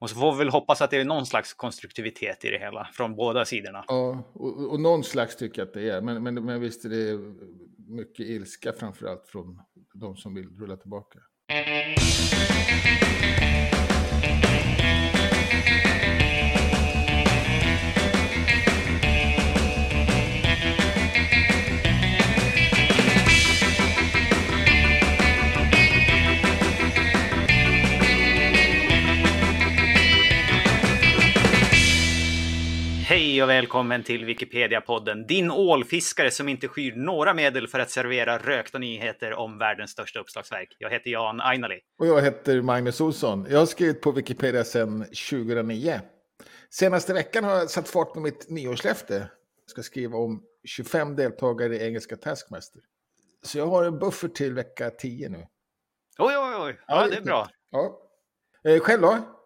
Och så får vi väl hoppas att det är någon slags konstruktivitet i det hela från båda sidorna. Ja, och, och någon slags tycker jag att det är. Men, men, men visst är det mycket ilska framförallt från de som vill rulla tillbaka. Hej och välkommen till Wikipedia-podden, din ålfiskare som inte skyr några medel för att servera rökta nyheter om världens största uppslagsverk. Jag heter Jan Ainali. Och jag heter Magnus Olsson. Jag har skrivit på Wikipedia sedan 2009. Senaste veckan har jag satt fart på mitt nyårslöfte. Jag ska skriva om 25 deltagare i engelska Taskmaster. Så jag har en buffert till vecka 10 nu. Oj, oj, oj. Ja, det är bra. Ja. Eh, själv då?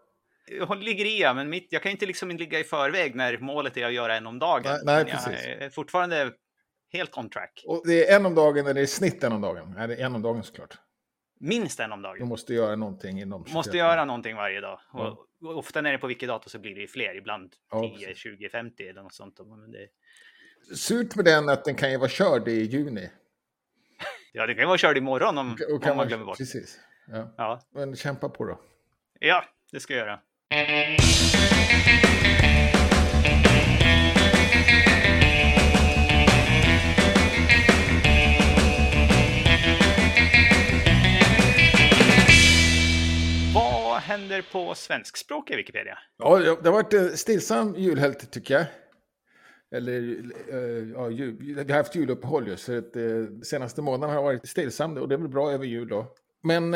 Jag ligger i, ja, men mitt, jag kan inte liksom ligga i förväg när målet är att göra en om dagen. Nej, nej jag precis. är fortfarande helt on track. Och det är en om dagen eller det snitt en om dagen? Nej, det är en om dagen såklart. Minst en om Du dagen. måste göra någonting inom... Måste göra någonting varje dag. Ja. Och, och ofta när det är på Wikidata så blir det fler, ibland Ja, 10, precis. 20, 50 eller något sånt. Men det, Surt med den att den kan ju vara körd i juni. ja, det kan ju vara körd imorgon om, Och om kan man glömmer bort. Precis. Ja. Ja, Men kämpa på då. ja, det ska jag göra. Vad händer på svenskspråkiga Wikipedia? Ja, det har varit en stillsam julhelg tycker jag. Eller, eh, ja, jul, vi har haft juluppehåll just, så att, eh, senaste månaden har varit stillsam och det är väl bra över jul då. Men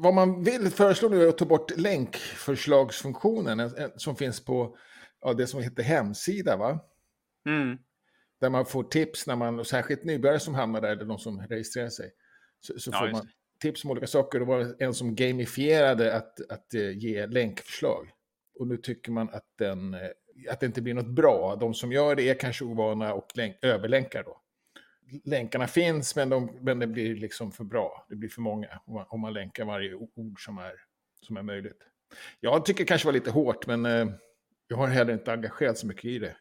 vad man vill föreslå nu är att ta bort länkförslagsfunktionen en- en- som finns på ja, det som heter hemsida, va? Mm. Där man får tips när man, och särskilt nybörjare som hamnar där, eller de som registrerar sig. Så, så Ja, får man tips om olika saker. Det var en som gamifierade att, att eh, ge länkförslag. Och nu tycker man att, den, eh, att det inte blir något bra. De som gör det är kanske ovana och länk, överlänkar då. Länkarna finns, men, de, men det blir liksom för bra. Det blir för många om man, om man länkar varje ord som är, som är möjligt. Jag tycker det kanske var lite hårt, men eh, jag har heller inte engagerat så mycket i det.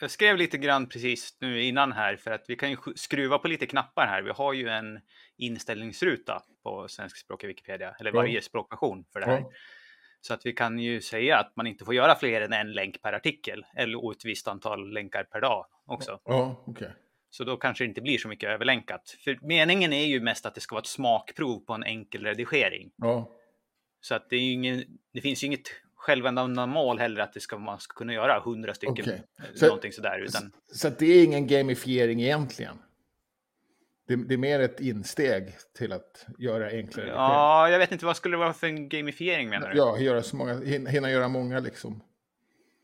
Jag skrev lite grann precis nu innan här för att vi kan ju sk- skruva på lite knappar här. Vi har ju en inställningsruta på svenskspråkiga Wikipedia, eller Ja. varje språkversion för det här. Ja. Så att vi kan ju säga att man inte får göra fler än en länk per artikel eller ett visst antal länkar per dag också. Ja, okej. Så då kanske det inte blir så mycket överlänkat. För meningen är ju mest att det ska vara ett smakprov på en enkel redigering. Ja, Så att det, är ingen, det finns ju inget självändamål heller att det ska, man ska kunna göra hundra stycken, okay. Så- någonting sådär. Utan, Så det är ingen gamifiering egentligen. Det, det är mer ett insteg till att göra enklare. ja, jag vet inte, vad skulle det vara för en gamifiering menar du? ja göra så många, hin- hinna göra många liksom.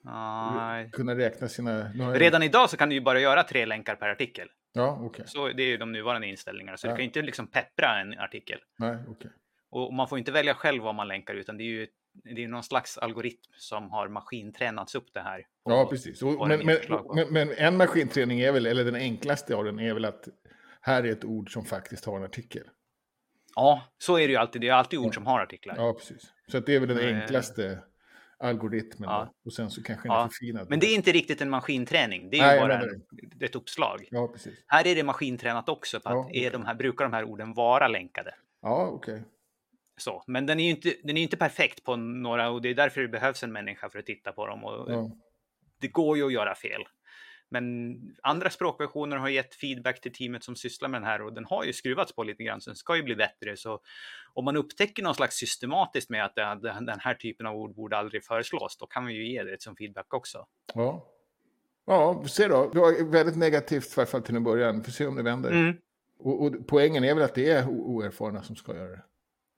Nej. Kunna räkna sina... Redan idag så kan du ju bara göra tre länkar per artikel. Ja, okej. Så det är ju de nuvarande inställningarna. Så Ja. du kan ju inte liksom peppra en artikel. Nej, okej. Och man får inte välja själv vad man länkar, utan det är ju det är någon slags algoritm som har maskintränats upp det här. på- Ja, precis. Och, men, men, men, men en maskinträning är väl, eller den enklaste av den är väl att här är ett ord som faktiskt har en artikel. Ja, så är det ju alltid. Det är alltid ord som har artiklar. Ja, precis. Så det är väl den Eh. enklaste algoritmen. Ja. Och sen så kanske den Ja, förfinad. Men det är inte riktigt en maskinträning. Det är Nej, ju bara en, ett uppslag. Ja, precis. Här är det maskintränat också på att Ja, är de här, brukar de här orden vara länkade. Ja, okej. Så. Men den är ju inte, den är inte perfekt på några och det är därför det behövs en människa för att titta på dem. Och Ja. Det går ju att göra fel. Men andra språkversioner har gett feedback till teamet som sysslar med den här och den har ju skruvats på lite grann så den ska ju bli bättre. Så om man upptäcker någon slags systematiskt med att den här typen av ord borde aldrig föreslås, då kan vi ju ge det som feedback också. Ja. Ja, ser då. Det var väldigt negativt i alla fall till en början. Vi får se om det vänder. Mm. Och, och poängen är väl att det är oerfarna som ska göra det.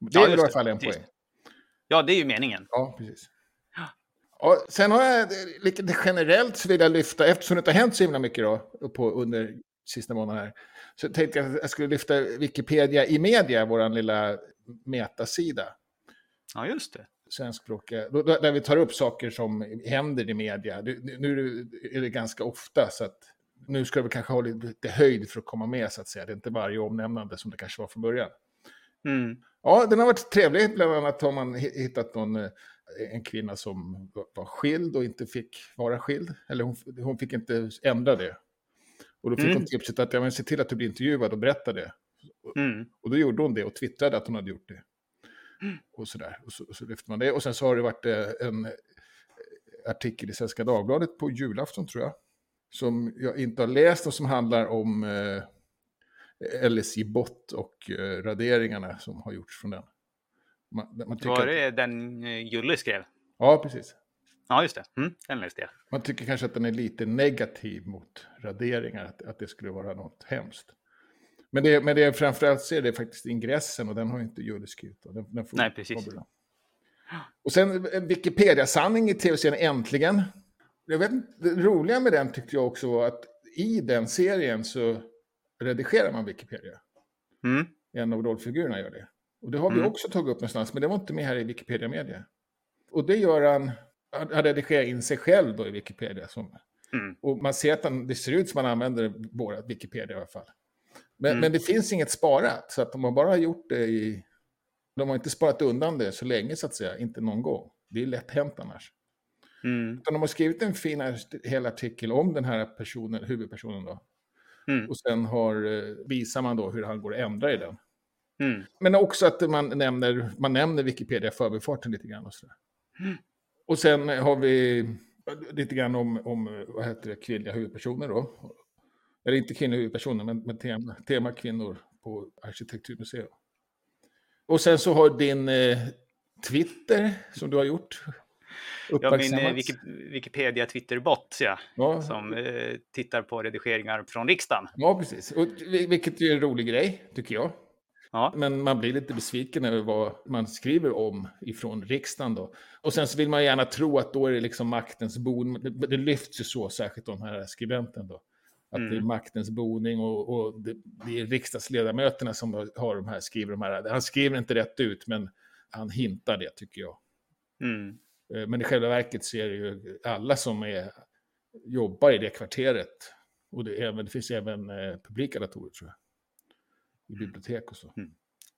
Det Ja, är i alla fall en poäng. Ja, det är ju meningen. Ja, precis. Ja, sen har jag lite generellt så vill jag lyfta, eftersom det inte har hänt så himla mycket då, på, under sista månaden här, så tänkte jag att jag skulle lyfta Wikipedia i media, vår lilla metasida. Ja, just det. svenskspråkiga, där vi tar upp saker som händer i media. Nu är det ganska ofta, så att nu ska väl kanske ha lite höjd för att komma med, så att säga. Det är inte varje omnämnande som det kanske var från början. Mm. Ja, den har varit trevlig. Bland annat har man hi- hittat någon, eh, en kvinna som var skild och inte fick vara skild. Eller hon, hon fick inte ändra det. Och då fick Mm. hon tipset att ja, men se till att du blir intervjuad och berätta det. Mm. Och då gjorde hon det och twittrade att hon hade gjort det. Mm. Och sådär. Och så, så lyfte man det. Och sen så har det varit eh, en eh, artikel i Svenska Dagbladet på julafton tror jag. Som jag inte har läst och som handlar om eh, LSI-bot och eh, raderingarna som har gjorts från den. Man, man Var att, det den eh, Julle skrev? ja, precis. Ja, just det. Mm, den läste jag. Man tycker kanske att den är lite negativ mot raderingar, att, att det skulle vara något hemskt. Men det, men det är framförallt så är det faktiskt ingressen och den har inte Julle skrivit. Den, den får Nej, precis. Och sen en Wikipedia-sanning i tv-serien Äntligen. Jag vet, det roliga med den tyckte jag också var att i den serien så redigerar man Wikipedia. Mm. En av rollfigurerna gör det. Och det har vi Mm. också tagit upp någonstans, men det var inte med här i Wikipedia Media. Och det gör han, han han redigerar in sig själv då i Wikipedia. Som, Mm. och man ser att han, det ser ut som man använder våra Wikipedia i alla fall. Men, Mm. men det finns inget sparat, så att de har bara gjort det i... De har inte sparat undan det så länge så att säga, inte någon gång. Det är lätt hänt annars. Mm. Utan de har skrivit en fin hel artikel om den här personen, huvudpersonen då. Mm. Och sen har, eh, visar man då hur han går att ändra i den. Mm. Men också att man nämner, man nämner Wikipedia i förbifarten lite grann. Och, sådär. Mm. och sen har vi lite grann om, om vad heter det, kvinnliga huvudpersoner då. Eller inte kvinnliga huvudpersoner, men, men tema, tema kvinnor på arkitekturmuseum. Och sen så har din eh, Twitter, som du har gjort, Ja, min eh, uppmärksammats. Wiki- Wikipedia Twitter-bot, ja, ja, som eh, tittar på redigeringar från riksdagen. ja, precis. Och, vil- vilket är en rolig grej, tycker jag. Ja. Men man blir lite besviken över vad man skriver om ifrån riksdagen då. Och sen så vill man gärna tro att då är det liksom maktens boning. Det, det lyfts ju så, särskilt de här skribenten då. Att Mm. det är maktens boning och, och det, det är riksdagsledamöterna som har de här, skriver de här. Han skriver inte rätt ut, men han hintar det tycker jag. Mm. Eh, Men i själva verket så är det ju alla som är, jobbar i det kvarteret. Och det, är det finns även eh, publika datorer tror jag. I bibliotek och så.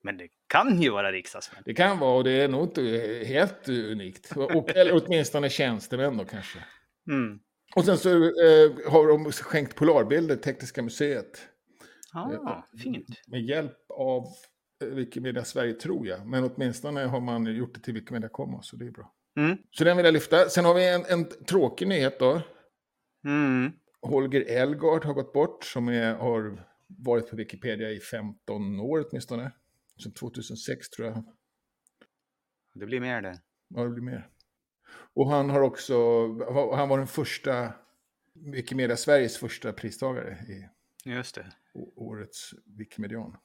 Men det kan ju vara riksdagsmän. Det kan vara, och det är nog inte helt unikt. Och, eller åtminstone tjänstemän då kanske. Mm. Och sen så eh, har de skänkt polarbilder, Tekniska museet. Ah, fint. Med hjälp av eh, Wikimedia Sverige tror jag. Men åtminstone har man gjort det till Wikimedia Commons, så det är bra. Mm. Så den vill jag lyfta. Sen har vi en, en tråkig nyhet då. Mm. Holger Elgard har gått bort, som är, har varit på Wikipedia i 15 år åtminstone. Sedan 2006 tror jag. Det blir mer det. Ja, det blir mer. Och han har också, han var den första, Wikimedia Sveriges första pristagare i Just det. årets Wikimedian.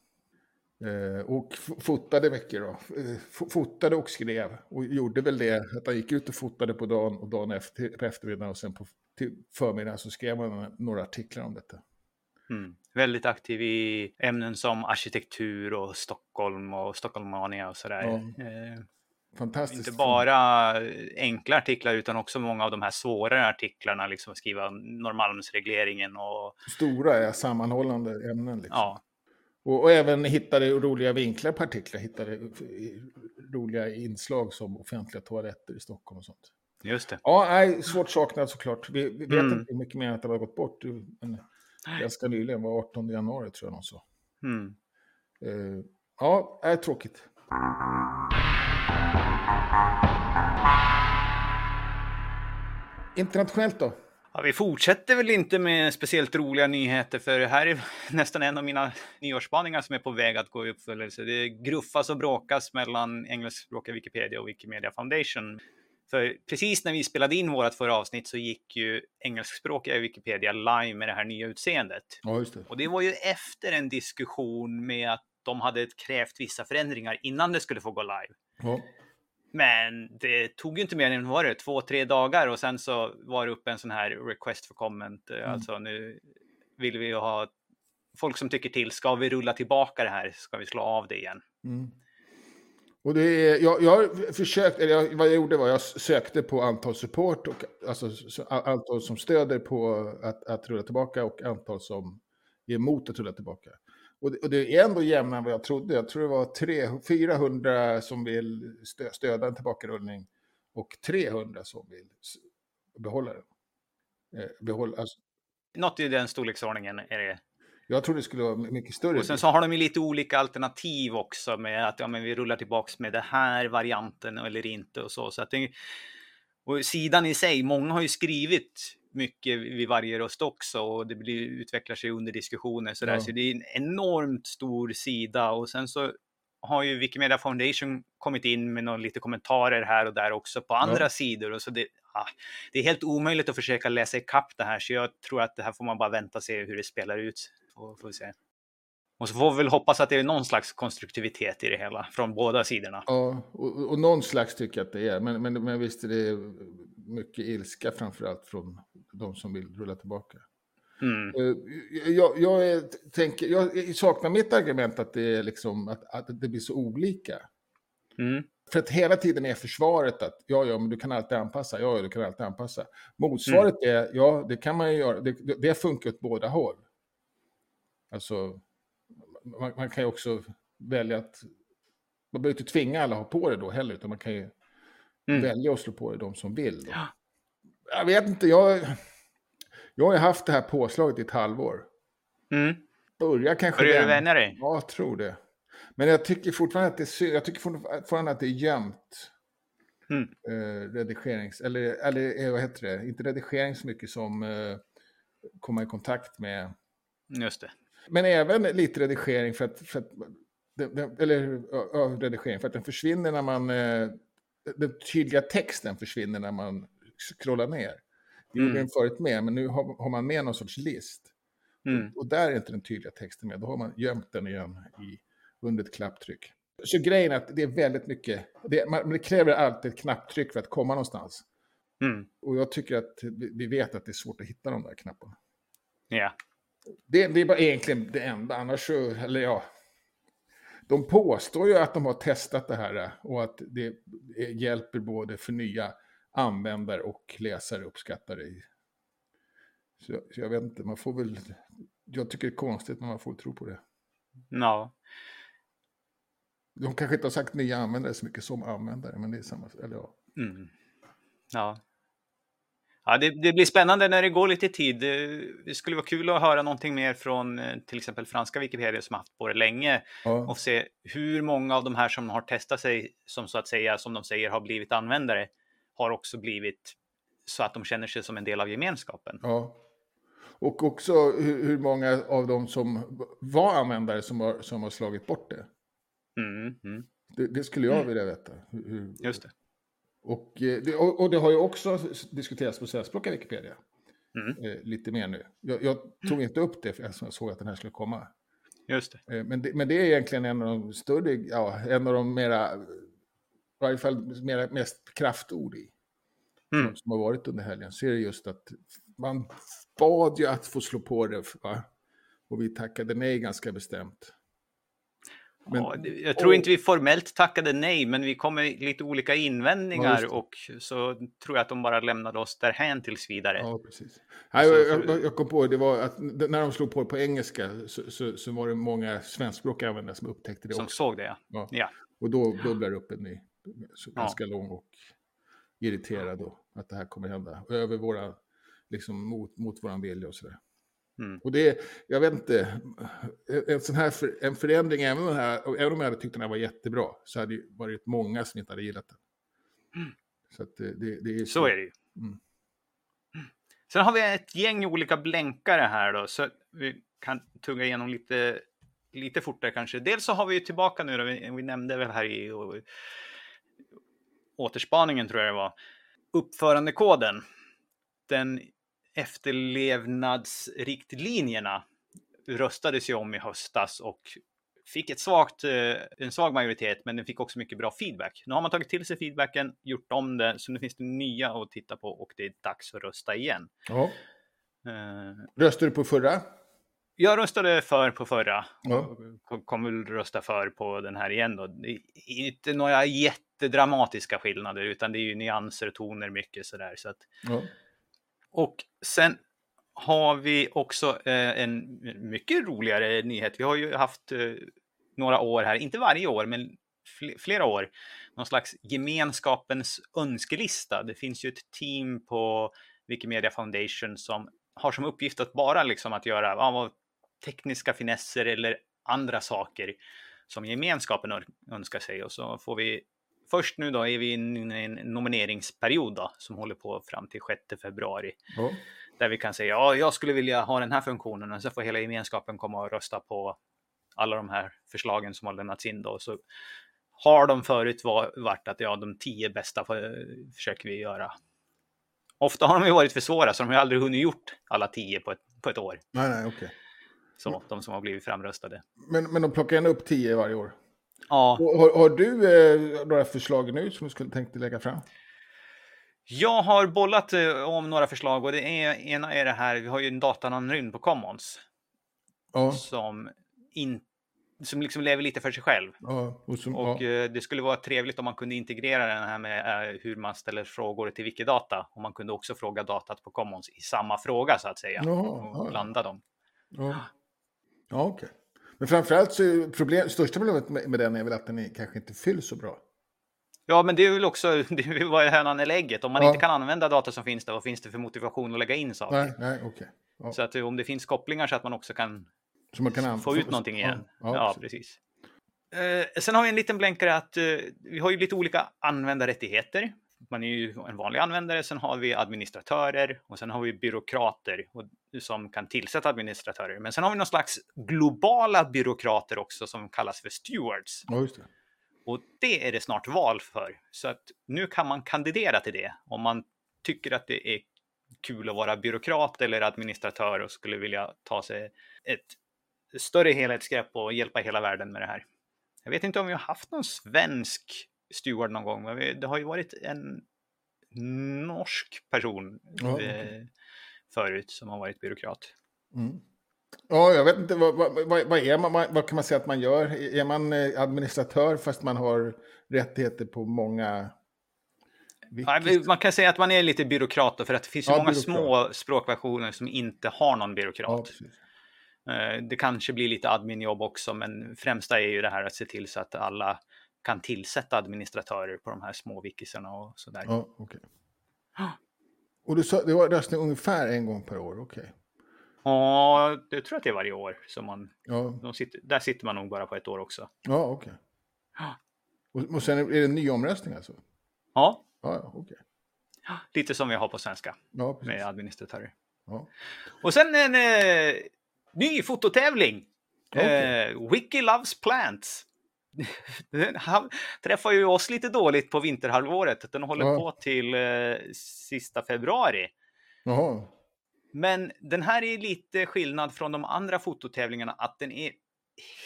Eh, och fotade veckor då. Eh, fotade och skrev. Och gjorde väl det, att han gick ut och fotade på dagen och dagen efter, på eftermiddagen och sen på förmiddagen så skrev han några artiklar om detta. Mm. Väldigt aktiv i ämnen som arkitektur och Stockholm och Stockholmania och sådär. Ja. Eh, Fantastiskt. inte bara enkla artiklar utan också många av de här svårare artiklarna, liksom skriva Norrmalmsregleringen och Stora är sammanhållande ämnen. Liksom. ja, Och, och även hittade roliga vinklar på artiklar, hittade i- roliga inslag som offentliga toaletter i Stockholm och sånt. just det. Ja, nej, svårt saknad såklart. Vi, vi vet Mm. inte hur mycket mer att det har gått bort. Men ganska nyligen, var 18 januari tror jag någon sa. Mm. Eh, ja, är tråkigt. Internationellt då? Ja, vi fortsätter väl inte med speciellt roliga nyheter för det här är nästan en av mina nyårsspaningar som är på väg att gå i uppfyllelse. Det gruffas och bråkas mellan engelskspråkiga Wikipedia och Wikimedia Foundation. För precis när vi spelade in vårt förra avsnitt så gick ju engelskspråkiga Wikipedia live med det här nya utseendet. Ja, det. Och det var ju efter en diskussion med att de hade krävt vissa förändringar innan det skulle få gå live. Ja. Men det tog ju inte mer än var det, två, tre dagar och sen så var det uppe en sån här request for comment. eh, Mm. Alltså nu vill vi ju ha folk som tycker till. Ska vi rulla tillbaka det här? Ska vi slå av det igen? Mm. Och det är, jag, jag har försökt, eller jag, vad jag gjorde var jag sökte på antal support, och, alltså antal som stöder på att, att rulla tillbaka och antal som är emot att rulla tillbaka. Och det, och det är ändå jämnare än vad jag trodde. Jag tror det var 300, 400 som vill stö, stödja en tillbakarullning och 300 som vill behålla den. Eh, behålla, alltså, Något i den storleksordningen är det jag tror det skulle vara mycket större. Och sen så har de ju lite olika alternativ också med att ja, men vi rullar tillbaks med det här varianten eller inte och så. så att det, och sidan i sig, många har ju skrivit mycket vid varje röst också och det blir, utvecklar sig under diskussioner så, där. Ja. så det är en enormt stor sida och sen så har ju Wikimedia Foundation kommit in med någon, lite kommentarer här och där också på andra Ja. sidor. Och så det, ah, det är helt omöjligt att försöka läsa ikapp det här, så jag tror att det här får man bara vänta och se hur det spelar ut. Får, får vi se. Och så får vi väl hoppas att det är någon slags konstruktivitet i det hela från båda sidorna. Ja, och, och någon slags tycker jag att det är. Men, men, men visst är det mycket ilska framförallt från de som vill rulla tillbaka. Mm. Eh, Jag, jag, tänker, jag saknar mitt argument att det, är liksom, att, att det blir så olika. Mm. För att hela tiden är försvaret att ja, ja, men du kan alltid anpassa. Ja, ja, du kan alltid anpassa. Motsvaret är ja, det kan man ju göra. Det, det- det funkar åt båda håll. Alltså, man, man kan ju också välja att... Man behöver inte tvinga alla att ha på det då heller, utan man kan ju Mm. välja att slå på det de som vill. Ja. Jag vet inte, jag, jag har ju haft det här påslaget i ett halvår. Mm. Börjar kanske Börjar du vänja dig? Ja, jag tror det. Men jag tycker fortfarande att det är, jag tycker fortfarande att det är gömt. Mm. Eh, redigerings, eller, eller eh, vad heter det, inte redigering så mycket som eh, komma i kontakt med. Just det. Men även lite redigering för att, för att den, eller ja, redigering för att den försvinner när man, eh, den tydliga texten försvinner när man scrollar ner. Det gjorde Mm. den förut med, men nu har, har man med någon sorts list. Mm. Och där är inte den tydliga texten med. Då har man gömt den igen i, under ett klapptryck. Så grejen är att det är väldigt mycket. Det, man, det kräver alltid ett knapptryck för att komma någonstans. Mm. Och jag tycker att vi, vi vet att det är svårt att hitta de där knapparna. Ja. Det, det är bara egentligen det enda. Annars så, eller ja. De påstår ju att de har testat det här och att det hjälper både för nya användare och läsare uppskattar det. Så, så jag vet inte, man får väl... Jag tycker det är konstigt när man får tro på det. Ja. De kanske inte har sagt nya användare så mycket som användare, men det är samma. Eller ja. Mm. Ja. Ja, det, det blir spännande när det går lite tid. Det, det skulle vara kul att höra någonting mer från eh, till exempel franska Wikipedia som haft på det länge ja. och se hur många av de här som har testat sig som så att säga, som de säger, har blivit användare har också blivit så att de känner sig som en del av gemenskapen. ja. Och också hur, hur många av dem som var användare som har, som har slagit bort det. Mm, mm, Det, det skulle jag vilja veta. Hur, hur, just det. Och, eh, det, och, och det har ju också diskuterats på svenskspråkiga Wikipedia. Mm. Eh, lite mer nu. Jag, jag tog inte upp det för jag såg att den här skulle komma. Just det. Eh, men, det, men det är egentligen en av de större, ja, en av de mera, i varje fall mera, mest kraftord i. Mm. Som, som har varit under helgen. Så är det just att man bad ju att få slå på det. Va? Och vi tackade nej ganska bestämt. Men- ja, jag tror inte vi formellt tackade nej, men vi kom med lite olika Ja, invändningar det. och så tror jag att de bara lämnade oss därhän tills vidare. Ja, precis. Nej, jag, jag, jag kom på det var att när de slog på på engelska så, så, så var det många svenskspråkiga användare som upptäckte det som också. såg det. Ja. Ja. Ja. Och då bubblar det upp en ny, Ja. ganska lång och irriterad då, att det här kommer hända. Över våra, liksom mot, mot våran vilja och sådär. Mm. Och det, jag vet inte, en sån här för, en förändring, även den här, även om jag hade tyckt den här var jättebra, så hade det varit många som inte hade gillat den. Så att det, det, det är Så är det ju. Mm. Sen har vi ett gäng olika blänkare här då, så vi kan tugga igenom lite, lite fortare kanske. Dels så har vi ju tillbaka nu då, vi, vi nämnde väl här i och, återspaningen tror jag det var, uppförandekoden. Den efterlevnadsriktlinjerna röstades ju om i höstas och fick ett svagt, eh, en svag majoritet, men den fick också mycket bra feedback. Nu har man tagit till sig feedbacken, gjort om det, så nu finns det nya att titta på och det är dags att rösta igen. Ja. Eh, Röstade du på förra? Jag röstade för på förra. Ja. Kommer väl rösta för på den här igen då. Inte några jättedramatiska skillnader utan det är ju nyanser och toner mycket sådär. Så att, Ja och sen har vi också eh, en mycket roligare nyhet. Vi har ju haft eh, några år här, inte varje år, men fl flera år, någon slags gemenskapens önskelista. Det finns ju ett team på Wikimedia Foundation som har som uppgift att bara liksom att göra ja, tekniska finesser eller andra saker som gemenskapen önskar sig. Och så får vi först nu då är vi i en nomineringsperiod då, som håller på fram till 6 februari. Oh. Där vi kan säga ja, jag skulle vilja ha den här funktionen och så får hela gemenskapen komma och rösta på alla de här förslagen som har lämnats in då. Så har de förut varit att ja, de tio bästa försöker vi göra. Ofta har de ju varit för svåra så de har aldrig hunnit gjort alla tio på ett, på ett år. Nej, nej, okej. Okay. Så, de som har blivit framröstade. Men, men de plockar ändå upp tio varje år? Ja. Har, har, du eh, några förslag nu som du skulle tänkt lägga fram? Jag har bollat eh, om några förslag och det är, ena är det här, vi har ju en datanamnrymd på Commons. Ja. Som, in, som liksom lever lite för sig själv. Ja, och, som, och ja. Eh, det skulle vara trevligt om man kunde integrera den här med eh, hur man ställer frågor till Wikidata. Och man kunde också fråga datat på Commons i samma fråga så att säga. Ja, och landa dem. Ja, ja okej. Okay. Men framförallt så är problem, största problemet med, med den är väl att den är, kanske inte fylls så bra. Ja, men det är väl också det var hönan eller ägget. Om man ja. inte kan använda data som finns där, vad finns det för motivation att lägga in saker? Nej, nej, okay. Ja. Så att om det finns kopplingar så att man också kan, man kan få ut någonting igen. Ja, ja precis. Eh, sen har vi en liten blänkare att eh, vi har ju lite olika användarrättigheter. Man är ju en vanlig användare, sen har vi administratörer och sen har vi byråkrater och, som kan tillsätta administratörer. Men sen har vi någon slags globala byråkrater också som kallas för stewards. Ja, det. Och det är det snart val för. Så att nu kan man kandidera till det om man tycker att det är kul att vara byråkrat eller administratör och skulle vilja ta sig ett större helhetsgrepp och hjälpa hela världen med det här. Jag vet inte om vi har haft någon svensk steward någon gång, men det har ju varit en norsk person ja, okay. förut som har varit byråkrat. Mm. Ja, jag vet inte, vad, vad, vad, är man, vad kan man säga att man gör? Är man eh, administratör fast man har rättigheter på många... Vilket? Man kan säga att man är lite byråkrat för att det finns ja, många byråkrat. små språkversioner som inte har någon byråkrat. Ja, eh, det kanske blir lite adminjobb också, men främsta är ju det här att se till så att alla kan tillsätta administratörer på de här små wikisarna och sådär. Ja, okay. Och du sa, det var röstning ungefär en gång per år, okej. Okay. Ja, jag tror att det är varje år. Som man, ja. sitter, där sitter man nog bara på ett år också. Ja, okej. Okay. Och, och sen är det en ny omröstning alltså? Ja. Ja, ja okej. Okay. Lite som vi har på svenska. Ja, med administratörer. Ja. Och sen en eh, ny fototävling. Okay. Eh, Wiki Loves Plants. Den träffar ju oss lite dåligt på vinterhalvåret. Den håller ja. på till eh, sista februari. Jaha. Men den här är lite skillnad från de andra fototävlingarna att den är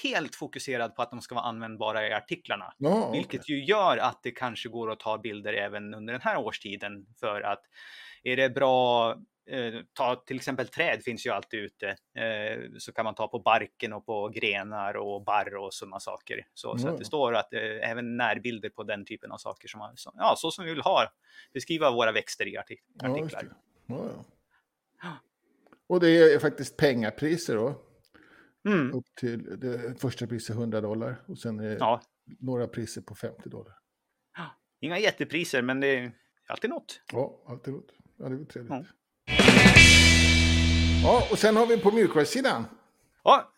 helt fokuserad på att de ska vara användbara i artiklarna. Oh, vilket okay. ju gör att det kanske går att ta bilder även under den här årstiden. För att är det bra, eh, ta till exempel träd finns ju alltid ute, eh, så kan man ta på barken och på grenar och barr och sådana saker. Så, mm. så att det står att eh, även närbilder på den typen av saker som, man, ja, så som vi vill ha, beskriva våra växter i artik artiklar. Ja, och det är faktiskt pengapriser då. Mm. Upp till det första priset 100 dollar och sen är det ja. några priser på 50 dollar. Inga jättepriser, men det är alltid något. Ja, alltid något. Ja, det är trevligt. Ja. ja, och sen har vi på mjukvarusidan. Ja,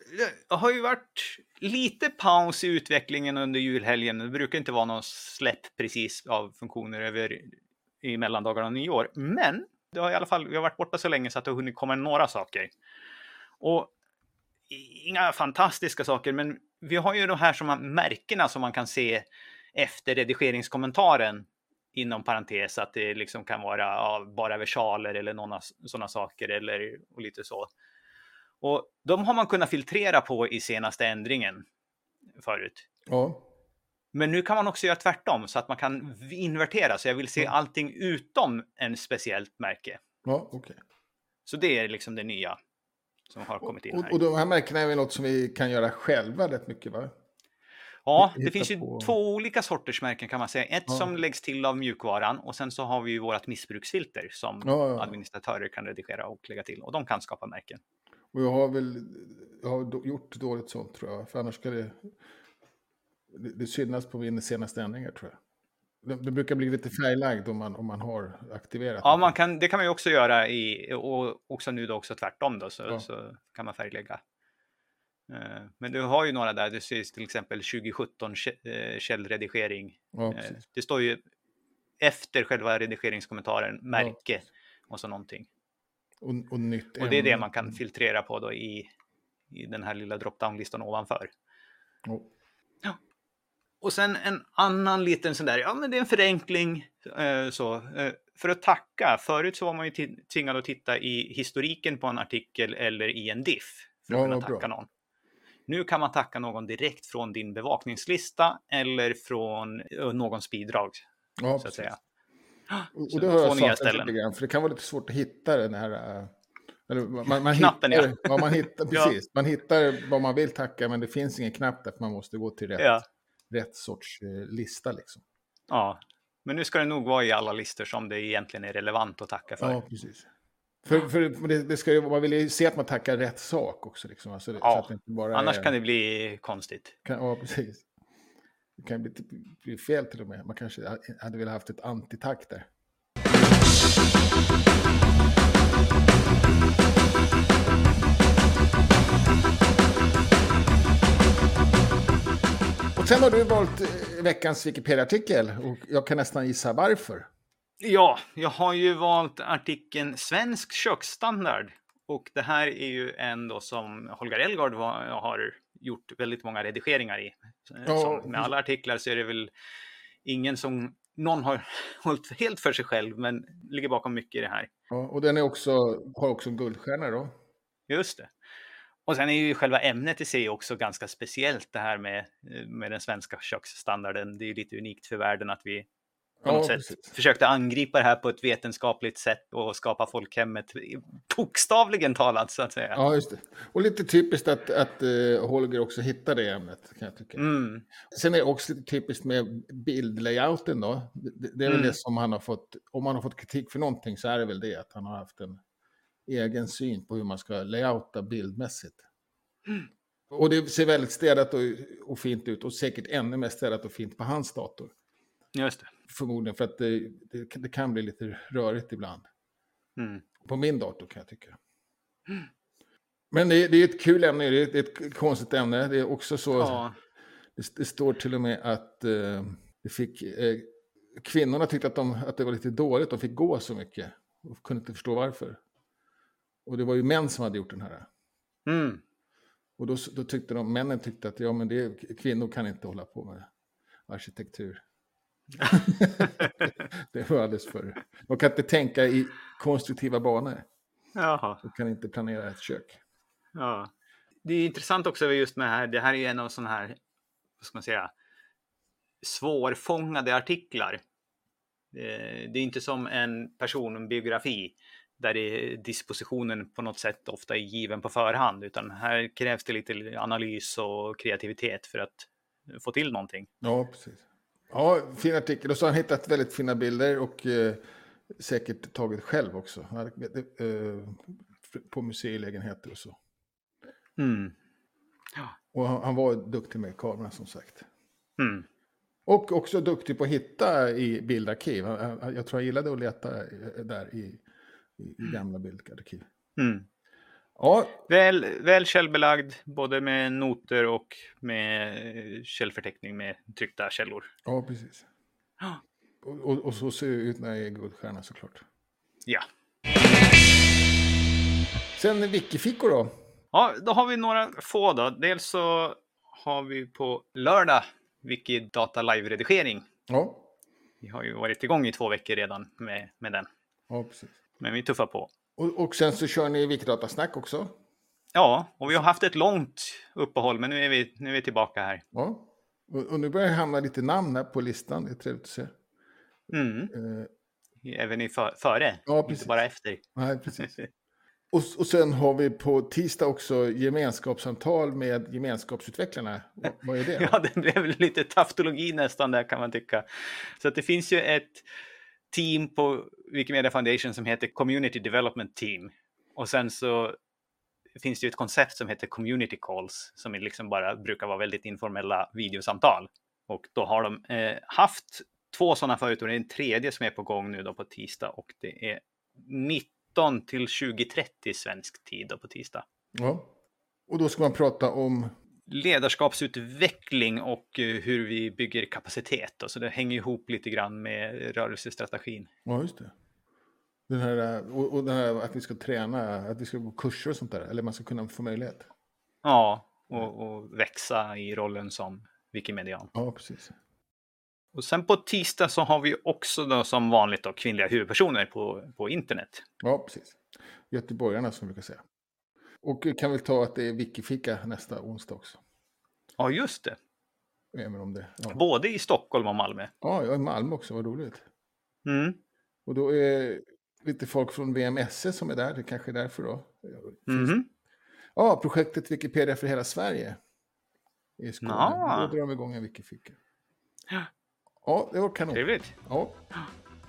det har ju varit lite paus i utvecklingen under julhelgen. Det brukar inte vara någon släpp precis av funktioner över i mellandagarna och nyår. Men det har i alla fall, vi har varit borta så länge så att det har hunnit komma några saker. Och inga fantastiska saker, men vi har ju de här som märkena som man kan se efter redigeringskommentaren inom parentes att det liksom kan vara ja, bara versaler eller sådana saker eller och lite så. Och de har man kunnat filtrera på i senaste ändringen förut. Ja. Men nu kan man också göra tvärtom så att man kan invertera. Så jag vill se allting utom en speciellt märke. Ja, okay. Så det är liksom det nya som har kommit in här. Och, och de här märkena är väl något som vi kan göra själva rätt mycket va? Ja, det finns ju på- två olika sorters märken kan man säga. Ett Ja. som läggs till av mjukvaran och sen så har vi ju vårt missbruksfilter som Ja, ja. administratörer kan redigera och lägga till och de kan skapa märken. Och jag har väl jag har gjort dåligt sånt tror jag. För annars ska det... Det, det synas på min senaste ändringar tror jag. Det, brukar bli lite färglagd om man, om man har aktiverat Ja, man kan, det kan man ju också göra i, och också nu då också tvärtom då, så, Ja. så kan man färglägga. Eh, Men du har ju några där, det ser till exempel 2017 kä- eh, källredigering. Ja, Eh. Det står ju efter själva redigeringskommentaren, märke och så någonting. Och, och nytt Och det är det man kan filtrera på då i, i den här lilla drop-down-listan ovanför. Ja. Och sen en annan liten sån där, ja men det är en förenkling eh, så. Eh, för att tacka, förut så var man ju tvingad att titta i historiken på en artikel eller i en diff för att Ja, kunna vad bra. tacka någon. Nu kan man tacka någon direkt från din bevakningslista eller från eh, någons bidrag, Ja, så att precis. säga. Och, och det har jag saknat lite grann, för det kan vara lite svårt att hitta den här... äh, Eller man, man Knappen, hittar, ja. ja. man hittar, Ja. precis. Man hittar vad man vill tacka, men det finns ingen knapp där, för man måste gå till rätt, Ja, rätt sorts eh, lista. Liksom. ja. Men nu ska det nog vara i alla listor som det egentligen är relevant att tacka för. Ja, precis. För, för det, det ska ju, man vill ju se att man tackar rätt sak också. Liksom. Alltså, Ja, Annars är, kan det bli konstigt. kan, ja, precis. Det kan bli, bli fel till och med. Man kanske hade velat haft ett antitack där. Sen har du valt eh, veckans Wikipedia-artikel och jag kan nästan gissa varför. Ja, jag har ju valt artikeln Svensk köksstandard. Och det här är ju en då som Holger Elgard var, har gjort väldigt många redigeringar i. Ja, som med alla artiklar så är det väl ingen som någon har hållit helt för sig själv, men ligger bakom mycket i det här. Ja, och den är också, har också en guldstjärna då. Just det. Och sen är ju själva ämnet i sig också ganska speciellt det här med, med den svenska köksstandarden. Det är ju lite unikt för världen att vi på Ja, något sätt precis. försökte angripa det här på ett vetenskapligt sätt och skapa folkhemmet bokstavligen talat så att säga. Ja, just det. Och lite typiskt att, att uh, Holger också hittar det ämnet, kan jag tycka. Mm. Sen är det också lite typiskt med bildlayouten då. Det, det är väl Mm. det som han har fått, om han har fått kritik för någonting så är det väl det att han har haft en egen syn på hur man ska layouta bildmässigt. Mm. Och det ser väldigt städat och, och fint ut och säkert ännu mer städat och fint på hans dator. Just det. Förmodligen för att det, det, det kan bli lite rörigt ibland. Mm. På min dator kan jag tycka. Men det, det är ett kul ämne, det är ett, konstigt ämne. Det är också så, Ja. det, det står till och med att eh, det fick, eh, kvinnorna tyckte att, de, att det var lite dåligt, de fick gå så mycket. Och kunde inte förstå varför. Och det var ju män som hade gjort den här. Mm. Och då, då tyckte de, männen tyckte att ja, men det, kvinnor kan inte hålla på med arkitektur. det var alldeles för... De kan inte tänka i konstruktiva banor. Jaha. De kan inte planera ett kök. Ja. Det är intressant också just med det här. Det här är ju en av sådana här, vad ska man säga, svårfångade artiklar. Eh, Det är inte som en personbiografi där dispositionen på något sätt ofta är given på förhand, utan här krävs det lite analys och kreativitet för att få till någonting. Ja, precis. Ja, fin artikel. Och så har han hittat väldigt fina bilder och eh, säkert tagit själv också. Hade, eh, på museilägenheter och så. Mm. Och han, var duktig med kameran som sagt. Mm. Och också duktig på att hitta i bildarkiv. Jag tror han gillade att leta eh, där i, i, i gamla bildarkiv. Mm. Ja, Väl, väl källbelagd, både med noter och med eh, källförteckning med tryckta källor. ja precis. Ja. Och, och, och så ser det ut när det är guldstjärna såklart. Ja. Sen Wikifikor då? Ja, då har vi några få då. Dels så har vi på lördag Wikidata Live-redigering. Ja, Vi har ju varit igång i två veckor redan med, med den. ja precis. Men vi tuffar på. Och, och sen så kör ni Wikidatasnack också. Ja, och vi har haft ett långt uppehåll, men nu är vi, nu är vi tillbaka här. Ja. Och, och nu börjar det hamna lite namn här på listan. Det är trevligt att se. Mm. Eh, Även i för, före, Ja, inte precis. bara efter. nej, precis. Och, och sen har vi på tisdag också gemenskapssamtal med gemenskapsutvecklarna. Vad, vad är det? Ja, det blev lite taftologi nästan där kan man tycka. Så att det finns ju ett team på Wikimedia Foundation som heter Community Development Team. Och sen så finns det ju ett koncept som heter Community Calls som liksom bara brukar vara väldigt informella videosamtal. Och då har de eh, haft två sådana förut och det är en tredje som är på gång nu då på tisdag och det är 19 till 20.30 svensk tid då på tisdag. Ja. Och då ska man prata om ledarskapsutveckling och eh, hur vi bygger kapacitet. Då. Så det hänger ihop lite grann med rörelsestrategin. Ja, just det. Den här, och, och den här att vi ska träna, att vi ska gå kurser och sånt där, eller man ska kunna få möjlighet. Ja, och, och växa i rollen som Wikimedian. Ja, precis. Och sen på tisdag så har vi också då som vanligt då kvinnliga huvudpersoner på, på internet. Ja, precis. Göteborgarna som vi brukar säga. Och kan väl ta att det är Wikifika nästa onsdag också. Ja, just det. Även om det ja. Både i Stockholm och Malmö. Ja, ja, i Malmö också, vad roligt. Mm. Och då är lite folk från VMSE som är där, det kanske är därför då. Mm. Ja, projektet Wikipedia för hela Sverige. I Skåne. Ja. Då drar de igång en Wikifika. Ja. Ja, det var kanon. Trevligt. Ja.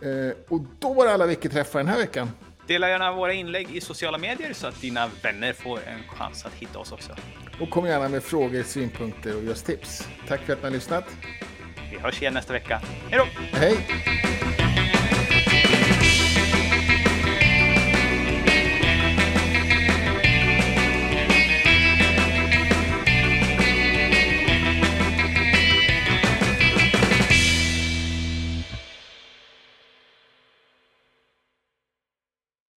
Eh, och då var det alla Wiki-träffar den här veckan. Dela gärna våra inlägg i sociala medier så att dina vänner får en chans att hitta oss också. Och kom gärna med frågor, synpunkter och just tips. Tack för att ni har lyssnat. Vi hörs igen nästa vecka. Hej då! Hej!